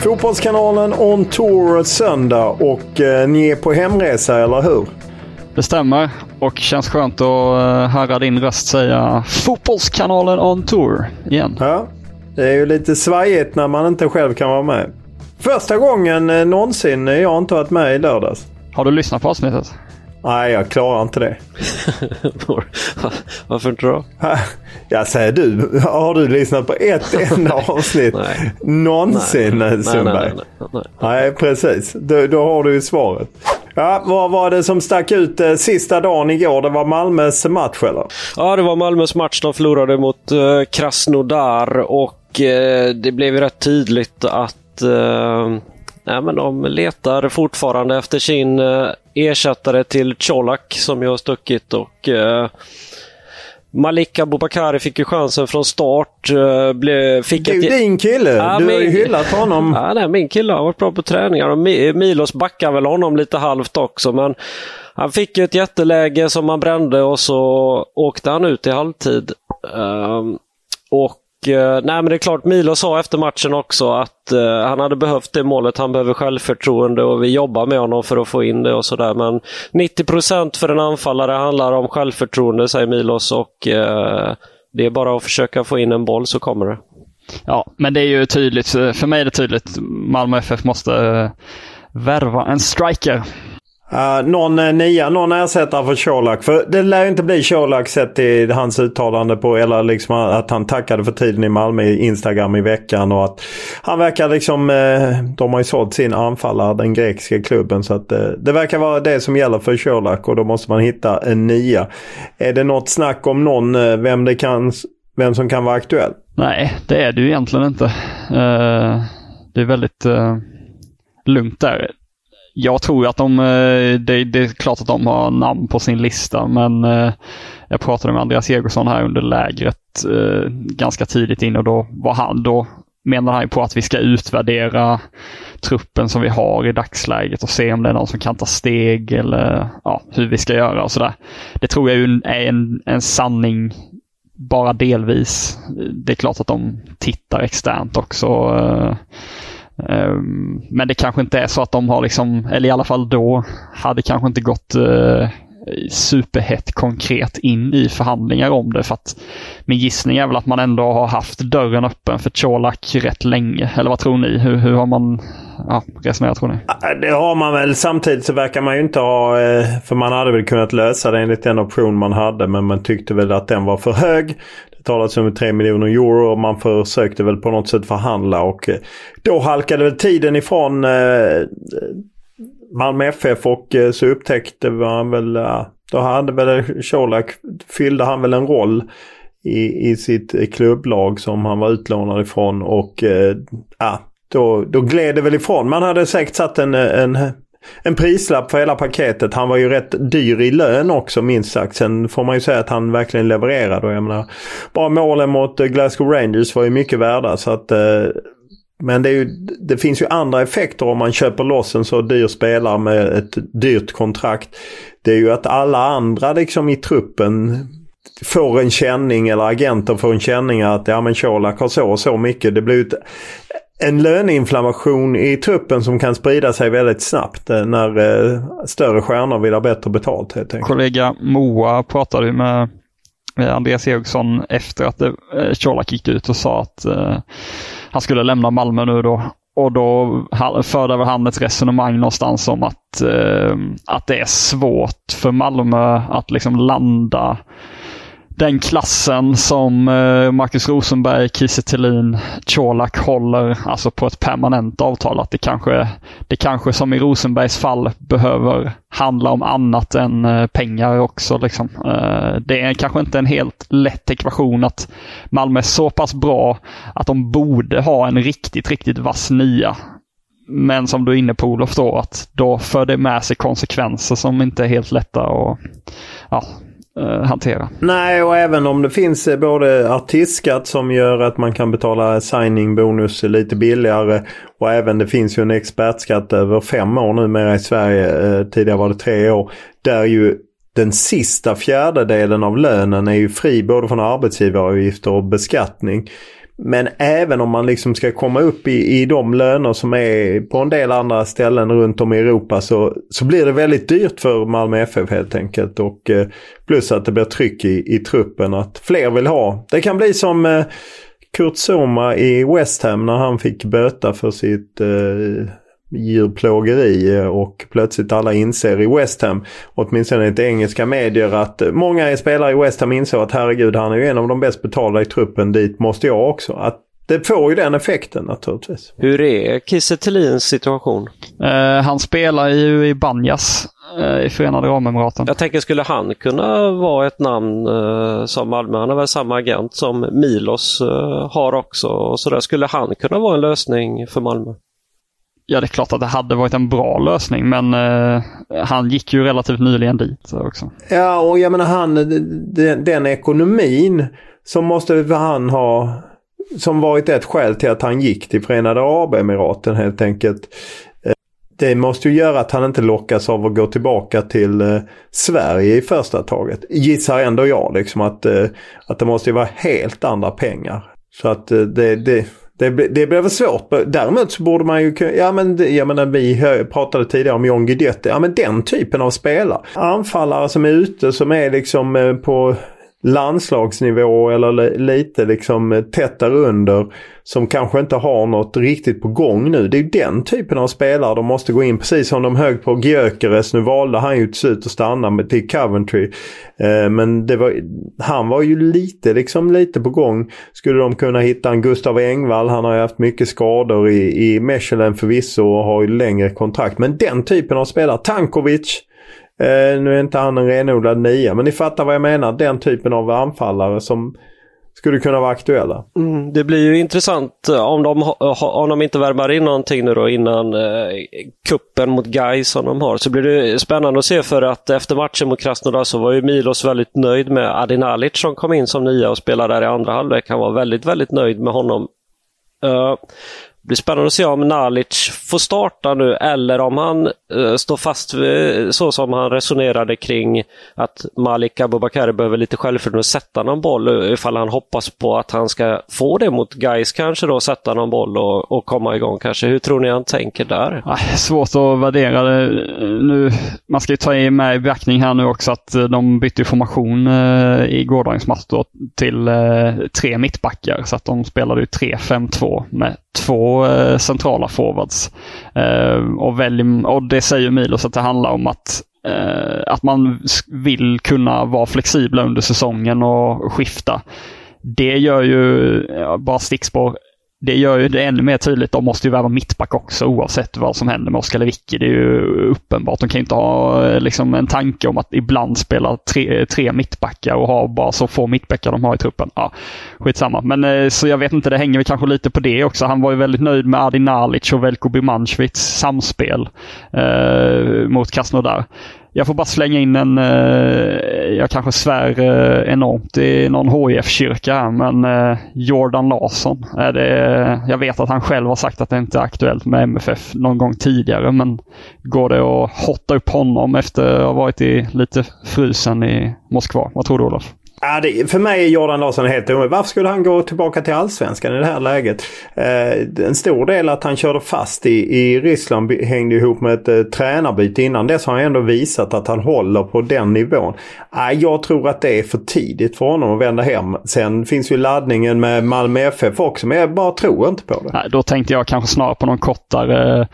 Fotbollskanalen On Tour söndag och eh, ni är på hemresa, eller hur? Det stämmer och känns skönt att eh, höra din röst säga Fotbollskanalen On Tour igen. Ja, det är ju lite svajigt när man inte själv kan vara med. Första gången eh, någonsin jag inte varit med i lördags. Har du lyssnat på avsnittet? Nej, jag klarar inte det. Varför inte då? Jag säger du, har du lyssnat på ett enda avsnitt Nej. någonsin Nej. Sundberg? Nej, nej, nej, nej. Precis. Då, då har du ju svaret. Ja, vad var det som stack ut eh, sista dagen igår? Det var Malmös match eller? Ja, det var Malmös match. De förlorade mot uh, Krasnodar och eh, det blev ju rätt tydligt att uh, nej, men de letar fortfarande efter sin uh, ersättare till Colak som ju har stuckit och uh, Malik Abubakari fick ju chansen från start. Uh, blev, fick Det är ju ett- din kille. Ja, du har ju hyllat honom. Ja, nej, min kille har varit bra på träningar och Mi- Milos backar väl honom lite halvt också. Men han fick ju ett jätteläge som han brände och så åkte han ut i halvtid. Ehm, och eh, Eh, nej, men det är klart, Milo sa efter matchen också att eh, han hade behövt det målet. Han behöver självförtroende och vi jobbar med honom för att få in det och sådär. Men 90% för en anfallare handlar om självförtroende, säger Milos. Och eh, det är bara att försöka få in en boll så kommer det. Ja, men det är ju tydligt. För mig är det tydligt. Malmö FF måste eh, värva en striker. Uh, någon eh, nia, någon ersättare för Colak. För det lär ju inte bli Colak sett till hans uttalande på, eller liksom att han tackade för tiden i Malmö i Instagram i veckan. Och att han verkar liksom, uh, de har ju sålt sin anfallare, den grekiska klubben. Så att uh, det verkar vara det som gäller för Colak och då måste man hitta en nia. Är det något snack om någon, vem, det kan, vem som kan vara aktuell? Nej, det är det ju egentligen inte. Det är väldigt lugnt där. Jag tror att de, eh, det, det är klart att de har namn på sin lista, men eh, jag pratade med Andreas Egersson här under lägret eh, ganska tidigt in och då var han, då menade han ju på att vi ska utvärdera truppen som vi har i dagsläget och se om det är någon som kan ta steg eller ja, hur vi ska göra och sådär. Det tror jag ju är en, en sanning bara delvis. Det är klart att de tittar externt också. Ehm, men det kanske inte är så att de har liksom, eller i alla fall då, hade kanske inte gått eh, superhett konkret in i förhandlingar om det. För att min gissning är väl att man ändå har haft dörren öppen för Colak rätt länge. Eller vad tror ni? Hur, hur har man ja, resonerat tror ni? Det har man väl. Samtidigt så verkar man ju inte ha... Eh, för man hade väl kunnat lösa det enligt den option man hade. Men man tyckte väl att den var för hög talats om 3 miljoner euro och man försökte väl på något sätt förhandla. Och eh, då halkade väl tiden ifrån eh, Malmö FF och eh, så upptäckte man väl... Då hade väl Colak... Fyllde han väl en roll i, i sitt klubblag som han var utlånad ifrån. Och ja, då, då gled det väl ifrån. Man hade säkert satt en, en en prislapp för hela paketet. Han var ju rätt dyr i lön också minst sagt. Sen får man ju säga att han verkligen levererade. Och jag menar, bara målen mot eh, Glasgow Rangers var ju mycket värda. Så att, eh, men det, ju, det, finns ju andra effekter om man köper loss en så dyr spelare med ett dyrt kontrakt. Det är ju att alla andra liksom i truppen får en känning eller agenten får en känning att ja men Colak har så och så mycket. Det blir ett, en löneinflammation i truppen som kan sprida sig väldigt snabbt eh, när eh, större stjärnor vill ha bättre betalt. Helt enkelt. Kollega Moa pratade med Andreas Eriksson efter att eh, Colak gick ut och sa att han skulle lämna Malmö nu då. Och då förde väl han ett resonemang någonstans om att, att det är svårt för Malmö att liksom landa den klassen som eh, Marcus Rosenberg, Kiese Thelin, Colak håller alltså på ett permanent avtal. Att det kanske, det kanske som i Rosenbergs fall behöver handla om annat än eh, pengar också. Liksom. Eh, det är kanske inte en helt lätt ekvation att Malmö är så pass bra att de borde ha en riktigt, riktigt vass nia. Men som du är inne på Olof då, att då för det med sig konsekvenser som inte är helt lätta Och, ja, Eh, hantera. Nej, och även om det finns eh, både artistskatt som gör att man kan betala signingbonus lite billigare och även det finns ju en expertskatt över fem år numera i Sverige. Eh, tidigare var det tre år. Där ju den sista fjärdedelen av lönen är ju fri både från arbetsgivaravgifter och beskattning. Men även om man liksom ska komma upp i, i de löner som är på en del andra ställen runt om i Europa så, så blir det väldigt dyrt för Malmö FF helt enkelt. Och eh, plus att det blir tryck i, i truppen att fler vill ha. Det kan bli som eh, Kurt Soma i West Ham när han fick böta för sitt eh, djurplågeri och plötsligt alla inser i West Ham, åtminstone i engelska medier, att många spelare i West Ham insåg att herregud, han är ju en av de bäst betalda i truppen, dit måste jag också. Att det får ju den effekten naturligtvis. Hur är Kiese Thelins situation? Uh, han spelar ju i Banjas uh, i Förenade Arabemiraten. Jag tänker, skulle han kunna vara ett namn uh, som Malmö? Han har väl samma agent som Milos har också. Och så där. Skulle han kunna vara en lösning för Malmö? Ja, det är klart att det hade varit en bra lösning, men eh, han gick ju relativt nyligen dit också. Ja, och jag menar han, den, den ekonomin som måste han ha, som varit ett skäl till att han gick till Förenade Arabemiraten helt enkelt. Eh, det måste ju göra att han inte lockas av att gå tillbaka till eh, Sverige i första taget. Gissar ändå jag liksom att, eh, att det måste ju vara helt andra pengar. Så att eh, det, det det, det blir väl svårt. Däremot så borde man ju ja men jag menar vi pratade tidigare om John Guidetti. Ja men den typen av spelare. Anfallare som är ute som är liksom eh, på landslagsnivå eller lite liksom eh, tätt under som kanske inte har något riktigt på gång nu. Det är den typen av spelare de måste gå in. Precis som de hög på Gyökeres. Nu valde han ju till slut att stanna till Coventry. Eh, men det var, han var ju lite liksom lite på gång. Skulle de kunna hitta en Gustav Engvall. Han har ju haft mycket skador i, i Mechelen förvisso och har ju längre kontrakt. Men den typen av spelare. Tankovic. Eh, nu är inte han en renodlad nia men ni fattar vad jag menar. Den typen av anfallare som skulle kunna vara aktuella. Mm, det blir ju intressant eh, om de, om de inte värmar in någonting nu då innan eh, kuppen mot Gais som de har. Så blir det spännande att se för att efter matchen mot Krasnodar så var ju Milos väldigt nöjd med Adin Alic som kom in som nia och spelade där i andra halvlek. Han var väldigt, väldigt nöjd med honom. Uh, det blir spännande att se om Nalic får starta nu eller om han eh, står fast vid, så som han resonerade kring att Malik Abubakari behöver lite självförtroende att sätta någon boll eh, ifall han hoppas på att han ska få det mot Guys kanske då, sätta någon boll och, och komma igång kanske. Hur tror ni han tänker där? Svårt att värdera det nu. Man ska ju ta med i beaktning här nu också att eh, de bytte formation eh, i gårdagens match till eh, tre mittbackar så att de spelade ju 3-5-2 med två eh, centrala forwards. Eh, och, välj, och det säger Milos att det handlar om att eh, att man vill kunna vara flexibla under säsongen och skifta. Det gör ju, bara stickspår, det gör ju det ännu mer tydligt. De måste ju värva mittback också oavsett vad som händer med Oskar Lewicki. Det är ju uppenbart. De kan ju inte ha eh, liksom, en tanke om att ibland spela tre, tre mittbackar och ha bara så få mittbackar de har i truppen. Ja, skitsamma. Men eh, så jag vet inte, det hänger väl kanske lite på det också. Han var ju väldigt nöjd med Adi Nalic och Velko Birmancevic samspel eh, mot Krasnodar. Jag får bara slänga in en, eh, jag kanske svär eh, enormt i någon HIF-kyrka här, men eh, Jordan Larsson. Är det, jag vet att han själv har sagt att det inte är aktuellt med MFF någon gång tidigare, men går det att hotta upp honom efter att ha varit i lite frusen i Moskva? Vad tror du Olof? Ja, det, för mig är Jordan Larsson helt omöjlig. Varför skulle han gå tillbaka till allsvenskan i det här läget? Eh, en stor del att han körde fast i, i Ryssland hängde ihop med ett eh, tränarbyte. Innan dess har han ändå visat att han håller på den nivån. Eh, jag tror att det är för tidigt för honom att vända hem. Sen finns ju laddningen med Malmö FF också, men jag bara tror inte på det. Nej, då tänkte jag kanske snarare på någon kortare eh,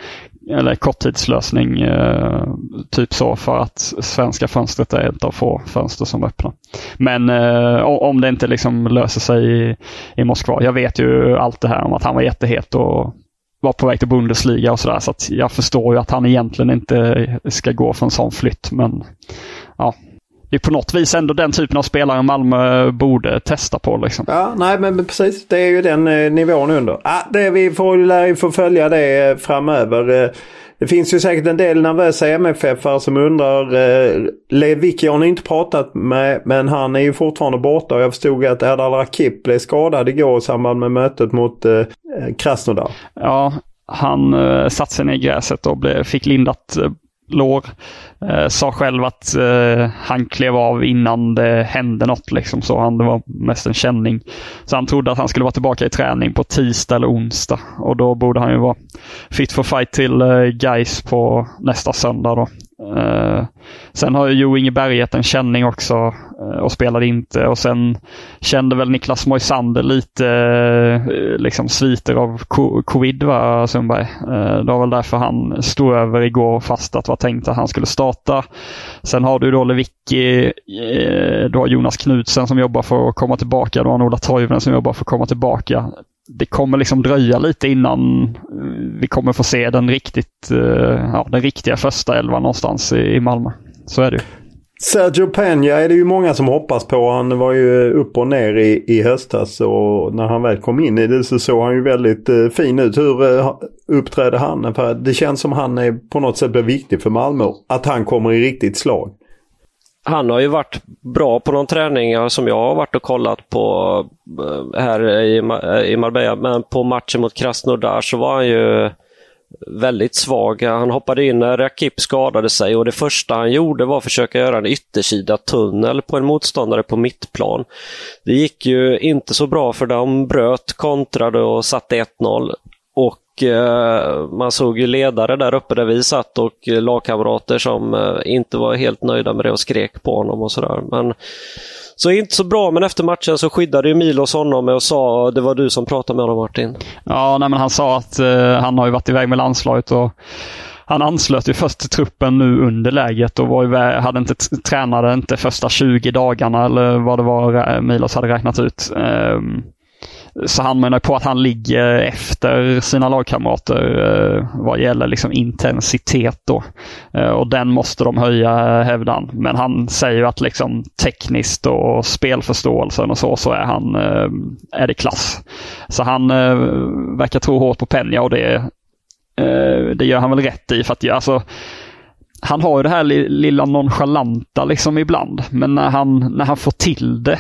eller korttidslösning, eh, typ så, för att svenska fönstret är ett av få fönster som öppnar. Men eh, om det inte liksom löser sig i, i Moskva. Jag vet ju allt det här om att han var jättehet och var på väg till Bundesliga och sådär. Så att jag förstår ju att han egentligen inte ska gå för en sån flytt. Men ja, det är på något vis ändå den typen av spelare Malmö borde testa på. Liksom. Ja, nej men precis. Det är ju den eh, nivån under. Ah, det vi får, lär få följa det eh, framöver. Eh, det finns ju säkert en del nervösa MFF som undrar. Eh, Lewicki har ni inte pratat med men han är ju fortfarande borta och jag förstod att Erdal Rakip blev skadad igår i samband med mötet mot eh, Krasnodar. Ja, han eh, satte sig ner i gräset och blev, fick lindat lår. Eh, sa själv att eh, han klev av innan det hände något. Liksom, så han, det var mest en känning. Så han trodde att han skulle vara tillbaka i träning på tisdag eller onsdag. Och då borde han ju vara fit for fight till eh, Geis på nästa söndag. Då. Uh, sen har ju Jo Inge Berget en känning också uh, och spelade inte. Och sen kände väl Niklas Moisander lite uh, liksom sviter av co covid va Sundberg. det var väl därför han stod över igår fast att det var tänkt att han skulle starta. Sen har du då Lewicki, du har Jonas Knutsen som jobbar för att komma tillbaka. Du har Ola Toivonen som jobbar för att komma tillbaka det kommer liksom dröja lite innan eh, vi kommer få se den riktigt, eh, ja, den riktiga första elvan någonstans i Malmö. Så är det ju. Sergio Peña är det ju många som hoppas på. Han var ju upp och ner i, i höstas och när han väl kom in i det så såg han ju väldigt eh, fin ut. Hur uh, uppträdde han? För det känns som han är på något sätt blir viktig för Malmö. Att han kommer i riktigt slag han har ju varit bra på de träningar som jag har varit och kollat på eh, här eh, i Marbella. Men på matchen mot Krasnodar så var han ju väldigt svag. Han hoppade in när Rakip skadade sig och det första han gjorde var att försöka göra en yttersida tunnel på en motståndare på mittplan. Det gick ju inte så bra för de bröt, kontrade och satte 1-0. Och Eh, man såg ju ledare där uppe där vi satt och lagkamrater som eh, inte var helt nöjda med det och skrek på honom och sådär. Men så inte så bra, men efter matchen så skyddade ju Milos honom och sa, det var du som pratade med honom Martin. Ja, nej, men han sa att eh, han har ju varit iväg med landslaget och han anslöt ju först till truppen nu under läget och var iväg, hade inte, tränade inte första 20 dagarna eller vad det var eh, Milos hade räknat ut. Um, så han menar på att han ligger efter sina lagkamrater eh, vad gäller liksom intensitet. Då. Eh, och den måste de höja hävdar han. Men han säger att liksom tekniskt och spelförståelsen och så, så är han eh, är det klass. Så han verkar tro hårt på Penja och det, det gör han väl rätt i. för att alltså, han har ju det här lilla nonchalanta liksom ibland. Men när han, när han får till det,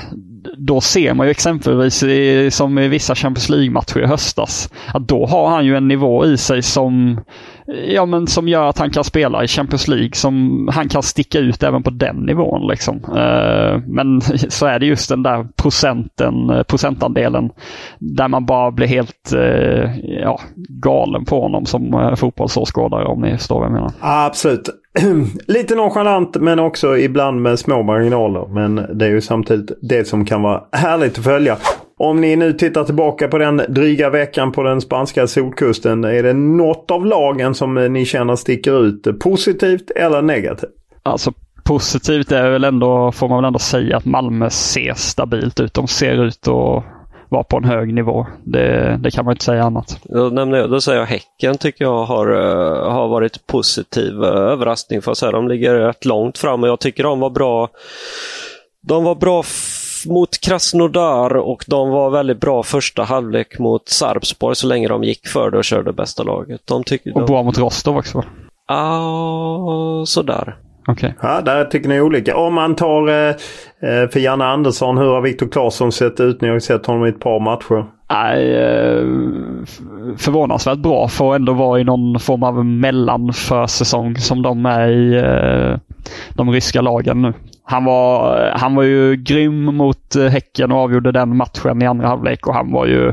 då ser man ju exempelvis i, som i vissa Champions League-matcher i höstas, att då har han ju en nivå i sig som, ja, men som gör att han kan spela i Champions League. Som han kan sticka ut även på den nivån. Liksom. Eh, men så är det just den där procenten, eh, procentandelen där man bara blir helt eh, ja, galen på honom som fotbollsåskådare om ni förstår vad jag menar. Absolut. Lite nonchalant men också ibland med små marginaler. Men det är ju samtidigt det som kan vara härligt att följa. Om ni nu tittar tillbaka på den dryga veckan på den spanska solkusten. Är det något av lagen som ni känner sticker ut positivt eller negativt? Alltså positivt är väl ändå, får man väl ändå säga att Malmö ser stabilt ut. De ser ut att var på en hög nivå. Det, det kan man inte säga annat. Då, nämner jag, då säger jag Häcken tycker jag har, uh, har varit positiv överraskning. För att säga. De ligger rätt långt fram och jag tycker de var bra. De var bra mot Krasnodar och de var väldigt bra första halvlek mot Sarpsborg så länge de gick för det och körde bästa laget. De tycker, och de... bra mot Rostov också? Ja, ah, sådär. Okay. Ja, där tycker ni olika. Om man tar eh, eh, för Janne Andersson, hur har Viktor Claesson sett ut? Ni har sett honom i ett par matcher. Nej, eh, förvånansvärt bra för att ändå vara i någon form av mellanförsäsong som de är i de ryska lagen nu. Han var, han var ju grym mot eh, Häcken och avgjorde den matchen i andra halvlek och han var ju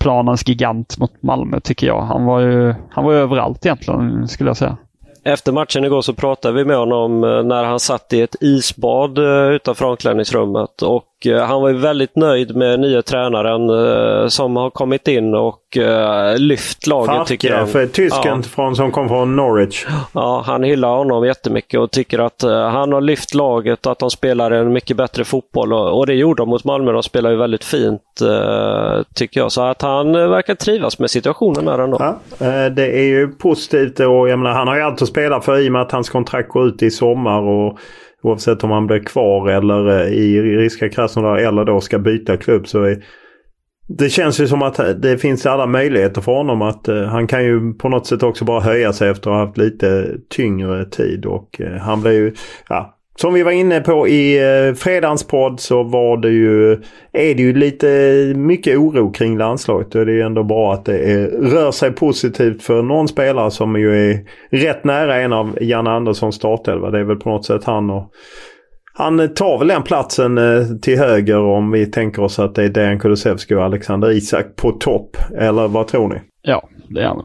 planens gigant mot Malmö tycker jag. Han var ju han var överallt egentligen skulle jag säga. Efter matchen igår så pratade vi med honom eh, när han satt i ett isbad eh, utanför omklädningsrummet och Eh, han var ju väldigt nöjd med nya tränaren eh, som har kommit in och eh, lyft laget Farke, tycker han. för tysken ja. från, som kom från Norwich. Ja, han hyllar honom jättemycket och tycker att han har lyft laget och att de spelar en mycket bättre fotboll. Och, och det gjorde de mot Malmö. De spelar ju väldigt fint tycker jag. Så att han verkar trivas med situationen där ändå. Ja, det är ju positivt och jag menar, han har ju allt att spela för i och med att hans kontrakt går ut i sommar. och Oavsett om han blir kvar eller eh, i Ryska Krasnodar eller då ska byta klubb så är det känns ju som att eh, det finns alla möjligheter för honom att eh, han kan ju på något sätt också bara höja sig efter att ha haft lite tyngre tid och eh, han blir ju, ja, som vi var inne på i eh, fredagens podd så var det ju, är det ju lite mycket oro kring landslaget. Och det är ju ändå bra att det är, rör sig positivt för någon spelare som ju är rätt nära en av Janne Anderssons startelva. Det är väl på något sätt han och han tar väl den platsen eh, till höger om vi tänker oss att det är Dejan Kulusevski och Alexander Isak på topp. Eller vad tror ni? Ja, det är han.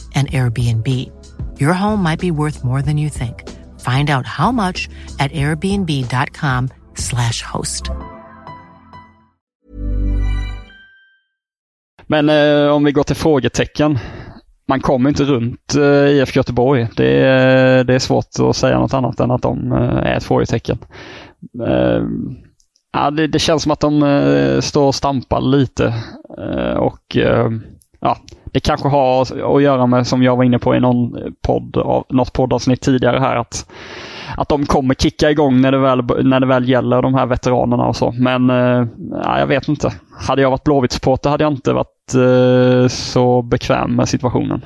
and Airbnb. Your home might be worth more than you think. Find out how much at airbnb.com slash host. Men eh, om vi går till frågetecken. Man kommer inte runt eh, IFK Göteborg. Det är, det är svårt att säga något annat än att de eh, är ett frågetecken. Eh, ja, det, det, känns som att de eh, står och stampar lite. Eh, och eh, ja, det kanske har att göra med, som jag var inne på i någon podd, något poddavsnitt tidigare här, att, att de kommer kicka igång när det, väl, när det väl gäller de här veteranerna och så. Men eh, jag vet inte. Hade jag varit Blåvitt-supporter hade jag inte varit eh, så bekväm med situationen.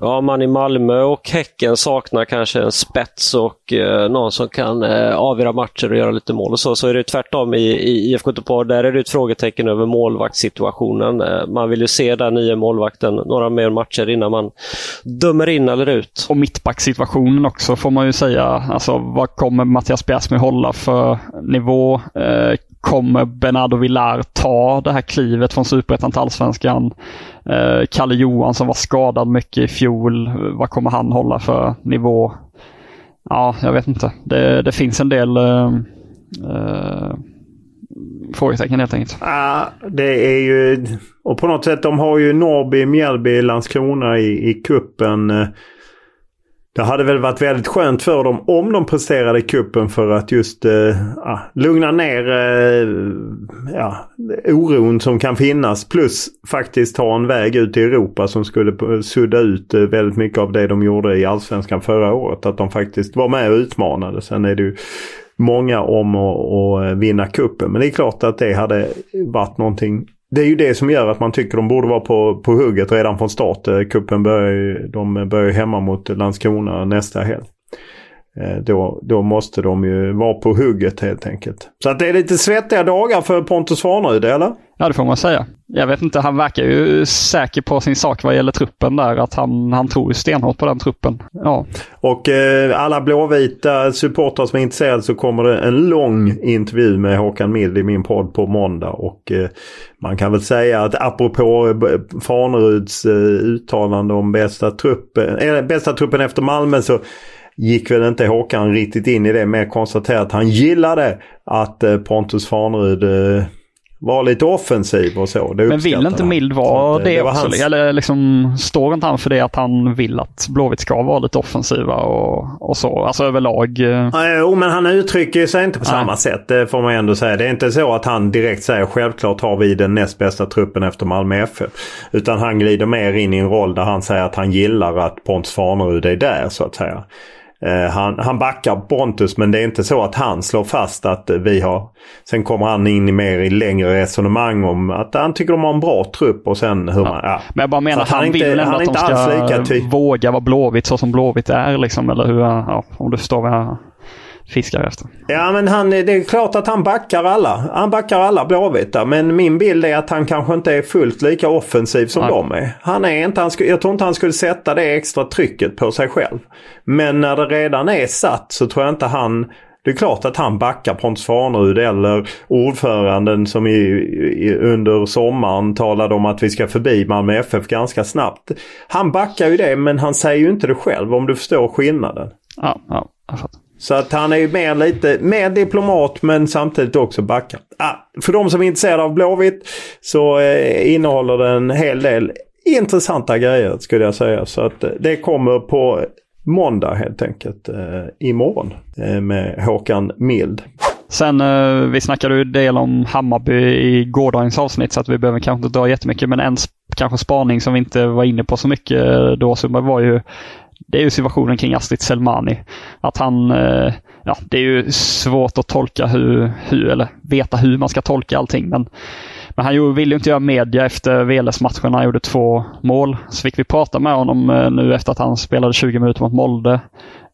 Ja, man i Malmö och Häcken saknar kanske en spets och eh, någon som kan eh, avgöra matcher och göra lite mål och så. Så är det tvärtom i, i IFK Göteborg. Där är det ett frågetecken över målvaktssituationen. Eh, man vill ju se den nya målvakten några mer matcher innan man dömer in eller ut. Och mittbacksituationen också får man ju säga. Alltså vad kommer Mattias Bjärsmyr hålla för nivå? Eh, kommer Bernardo Villar ta det här klivet från superettan till allsvenskan? Eh, Kalle Johansson var skadad mycket i fjol. Vad kommer han hålla för nivå? Ja, jag vet inte. Det, det finns en del, eh, eh, frågetecken helt enkelt. Ja, det är ju... Och på något sätt, de har ju Norrby, Mjällby, Landskrona i, i kuppen. Eh, det hade väl varit väldigt skönt för dem om de presterade i kuppen för att just eh, ah, lugna ner eh, ja, oron som kan finnas. Plus faktiskt ta en väg ut i Europa som skulle sudda ut eh, väldigt mycket av det de gjorde i Allsvenskan förra året. Att de faktiskt var med och utmanade. Sen är det ju många om att, att eh, vinna kuppen. Men det är klart att det hade varit någonting det är ju det som gör att man tycker de borde vara på, på hugget redan från start. Eh, Kuppen börjar ju, de börjar hemma mot Landskrona nästa helg. Eh, då, då måste de ju vara på hugget helt enkelt. Så att det är lite svettiga dagar för Pontus Farnerud, eller? Ja, det får man säga. Jag vet inte, han verkar ju säker på sin sak vad gäller truppen där. Att han, han tror stenhårt på den truppen. Ja. Och eh, alla blåvita supportrar som är intresserade så kommer det en lång intervju med Håkan Mild i min podd på måndag. Och eh, man kan väl säga att apropå eh, Farneruds eh, uttalande om bästa truppen, äh, bästa truppen efter Malmö så gick väl inte Håkan riktigt in i det. Mer konstaterat att han gillade att eh, Pontus Farnerud eh, var lite offensiv och så. Men vill inte Mild vara det, det var också? Hans... Eller liksom, står inte han för det att han vill att Blåvitt ska vara lite offensiva och, och så? Alltså överlag? Eh. Jo, men han uttrycker sig inte på Nej. samma sätt. Det får man ändå säga. Det är inte så att han direkt säger självklart har vi den näst bästa truppen efter Malmö FF. Utan han glider mer in i en roll där han säger att han gillar att Pontus Farnerud är där så att säga. Eh, han, han backar Pontus men det är inte så att han slår fast att vi har... Sen kommer han in i mer i längre resonemang om att han tycker de har en bra trupp och sen hur ja. man... Ja. Men jag bara menar att han, han vill inte, ändå att de ska våga vara Blåvitt så som Blåvitt är liksom. Eller hur, ja, om du förstår vad jag fiskar efter. Ja men han, det är klart att han backar alla. Han backar alla Blåvita. Men min bild är att han kanske inte är fullt lika offensiv som Nej. de är. Han är inte, han skulle, jag tror inte han skulle sätta det extra trycket på sig själv. Men när det redan är satt så tror jag inte han det är klart att han backar Pontus Farnerud eller ordföranden som i, i, under sommaren talade om att vi ska förbi Malmö FF ganska snabbt. Han backar ju det men han säger ju inte det själv om du förstår skillnaden. Ja, ja jag fattar. Så att han är ju mer lite, mer diplomat men samtidigt också backar. Ah, för de som är intresserade av Blåvitt så eh, innehåller den en hel del intressanta grejer skulle jag säga. Så att eh, det kommer på måndag helt enkelt eh, imorgon eh, med Håkan Mild. Sen, eh, vi snackade ju en del om Hammarby i gårdagens avsnitt så att vi behöver kanske inte dra jättemycket men en kanske spaning som vi inte var inne på så mycket eh, då så var ju det är ju situationen kring Astrid Selmani. Att han, eh, ja det är ju svårt att tolka hur, hur, eller veta hur man ska tolka allting. Men, men han ville ju inte göra media efter VLS-matchen. Han gjorde två mål. Så fick vi prata med honom eh, nu efter att han spelade 20 minuter mot Molde.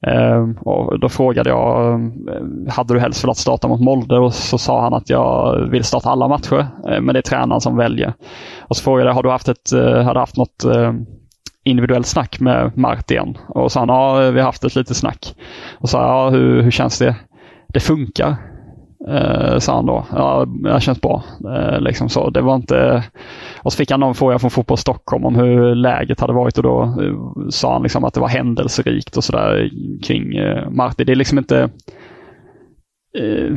Ehm, och då frågade jag, eh, hade du helst velat starta mot Molde? Och så sa han att jag vill starta alla matcher. Men det är tränaren som väljer. Och så frågade jag, har du haft, ett, har du haft något individuellt snack med Martin. Och sa han, ja vi har haft ett litet snack. Och sa, ja hur, hur känns det? Det funkar. Eh, sa han då. Ja, det känns bra. Eh, liksom så. Det var inte... Och så fick han någon fråga från Fotboll Stockholm om hur läget hade varit och då eh, sa han liksom att det var händelserikt och sådär kring eh, Marti. Det är liksom inte... Eh,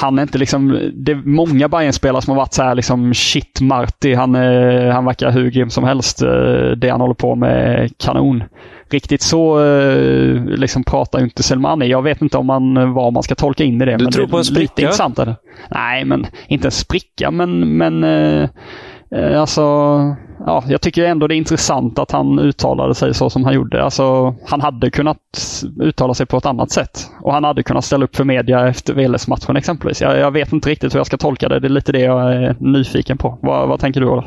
han är inte liksom, det är många bayern spelare som har varit så här liksom shit Marti, han, han verkar hur grym som helst. Eh, det han håller på med kanon. Riktigt så eh, liksom pratar inte Selmani. Jag vet inte om man, vad man ska tolka in i det. Du men tror det på en spricka? Lite intressant är det. Nej, men inte en spricka men, men eh, Eh, alltså ja, jag tycker ändå det är intressant att han uttalade sig så som han gjorde. Alltså, han hade kunnat uttala sig på ett annat sätt. Och han hade kunnat ställa upp för media efter VLS-matchen exempelvis. Jag, jag, vet inte riktigt hur jag ska tolka det. Det är lite det jag är nyfiken på. Vad, vad tänker du Olof?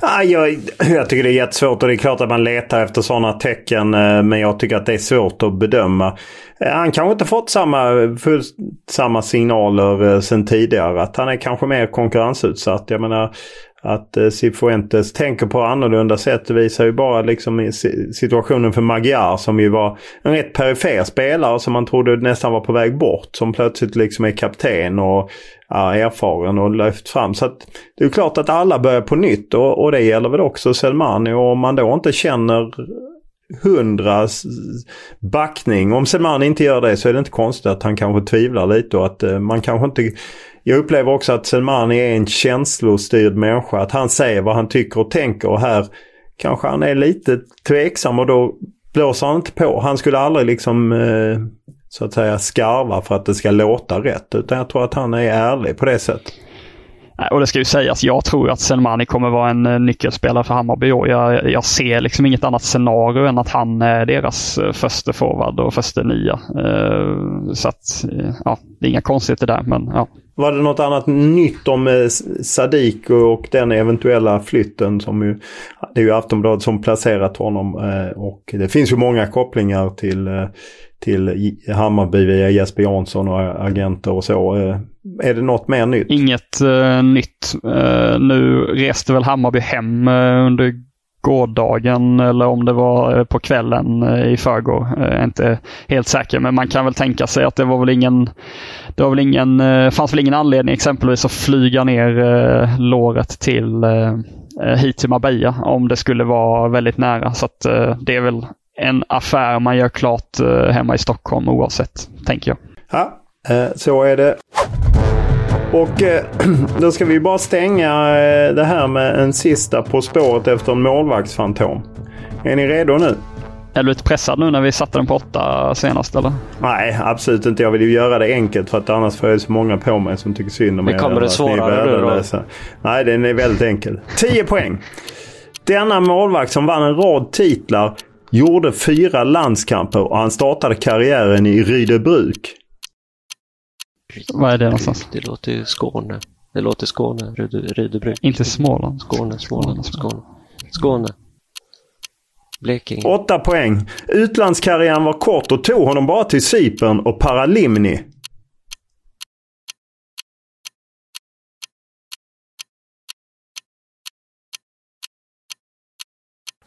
Ah, jag, jag tycker det är jättesvårt och det är klart att man letar efter sådana tecken. Eh, men jag tycker att det är svårt att bedöma. Eh, han kanske inte fått samma, full, samma signaler sedan sen tidigare. Att han är kanske mer konkurrensutsatt. Jag menar, att eh, Cifuentes tänker på annorlunda sätt visar ju bara liksom situationen för Magyar som ju var en rätt perifer spelare som man trodde nästan var på väg bort. Som plötsligt liksom är kapten och ja, erfaren och lyft fram. Så att det är klart att alla börjar på nytt och, och det gäller väl också Selmani. Och om man då inte känner hundra backning. Om Selman inte gör det så är det inte konstigt att han kanske tvivlar lite och att eh, man kanske inte... Jag upplever också att Selmani är en känslostyrd människa. Att han säger vad han tycker och tänker och här kanske han är lite tveksam och då blåser han inte på. Han skulle aldrig liksom eh, så att säga skarva för att det ska låta rätt. Utan jag tror att han är ärlig på det sättet. Och det ska ju sägas, jag tror att Selmani kommer vara en eh, nyckelspelare för Hammarby. Och jag, jag ser liksom inget annat scenario än att han är deras eh, första forward och första nia. Eh, så att, ja, det är inga konstigheter där, men ja. Var det något annat nytt om Sadik och den eventuella flytten som ju... Det är ju Aftonbladet som placerat honom och det finns ju många kopplingar till, till Hammarby via Jesper Jansson och agenter och så. Eh, Är det något mer nytt? Inget eh, nytt. Eh, nu reste väl Hammarby hem eh, under gårdagen eller om det var eh, på kvällen eh, i förrgår. Jag är inte helt säker, men man kan väl tänka sig att det var väl ingen, det var väl ingen, eh, fanns väl ingen anledning exempelvis att flyga ner eh, låret till eh, eh, hit till Marbella om det skulle vara väldigt nära. Så att, eh, det är väl en affär man gör klart eh, hemma i Stockholm oavsett, tänker jag. Ja, eh, så är det. Och eh, då ska vi bara stänga eh, det här med en sista På spåret efter en målvaktsfantom. Är ni redo nu? Är du lite pressad nu när vi satte den på åtta senast eller? Nej, absolut inte. Jag vill ju göra det enkelt för att annars får jag så många på mig som tycker synd om er. kommer det svårare nu då? Nej, den är väldigt enkel. 10 poäng. Denna målvakt som vann en rad titlar gjorde fyra landskamper och han startade karriären i Rydöbruk. Vad är det någonstans? Det låter ju Skåne. Det låter Skåne. Ryd- Rydöbruk. Inte Småland. Skåne, Småland, Skåne. Skåne. Blekinge. 8 poäng. Utlandskarriären var kort och tog honom bara till Cypern och Paralimni.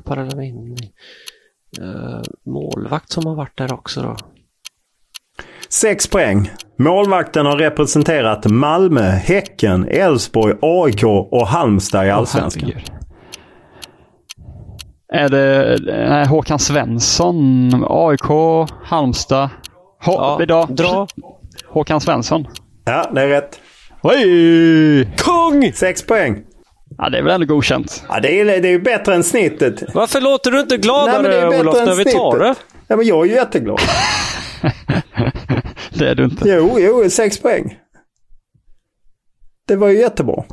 Paralimini. Uh, målvakt som har varit där också då. 6 poäng. Målvakten har representerat Malmö, Häcken, Elfsborg, AIK och Halmstad i Allsvenskan. herregud. Är det nej, Håkan Svensson, AIK, Halmstad? Hå, Ja, idag. dra. Håkan Svensson. ja, det är rätt. Oj! Kung! 6 poäng. Ja, det är väl ändå godkänt. Ja, det, är, det är ju bättre än snittet. Varför låter du inte Nej, men det är gladare bättre Olof än när vi tar det? snittet. Ja, men jag är ju jätteglad. Det är du inte. Jo, jo, 6 poäng. Det var ju jättebra.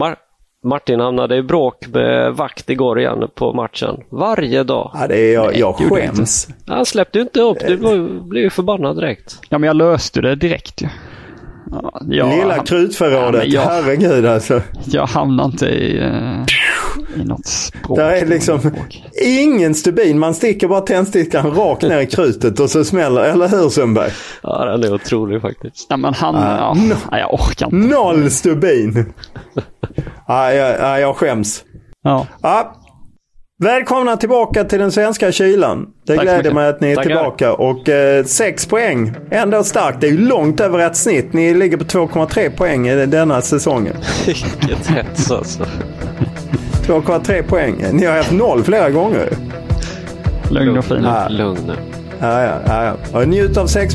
Mar- Martin hamnade i bråk med vakt igår igen på matchen. Varje dag. Ja, det är, jag, gjorde jag skäms. Han släppte ju inte upp. Du blev ju förbannad direkt. Ja, men jag löste det direkt ju. Ja, jag, Lilla krutförrådet. Ja, jag- Herregud alltså. jag hamnar inte i, eh, i något språk. Det är liksom ingen stubin. Man sticker bara tändstickan rakt ner i krutet och så smäller Eller hur Sundberg? Ja, den är otrolig faktiskt. Ja, men han... Ah, ja, no. nej, jag orkar inte. Noll stubin. Ja, jag, ja, jag skäms. Ja. Ja. Välkomna tillbaka till den svenska kylan. Det Tack gläder mig att ni är Tackar. tillbaka. Och eh, sex poäng. Ändå starkt. Det är ju långt över ett snitt. Ni ligger på 2,3 poäng i denna säsongen. Vilket hets alltså. 2,3 poäng. Ni har haft noll flera gånger. Lugn och fin. Lugn. Ja, ja, ja, ja. Och njut av sex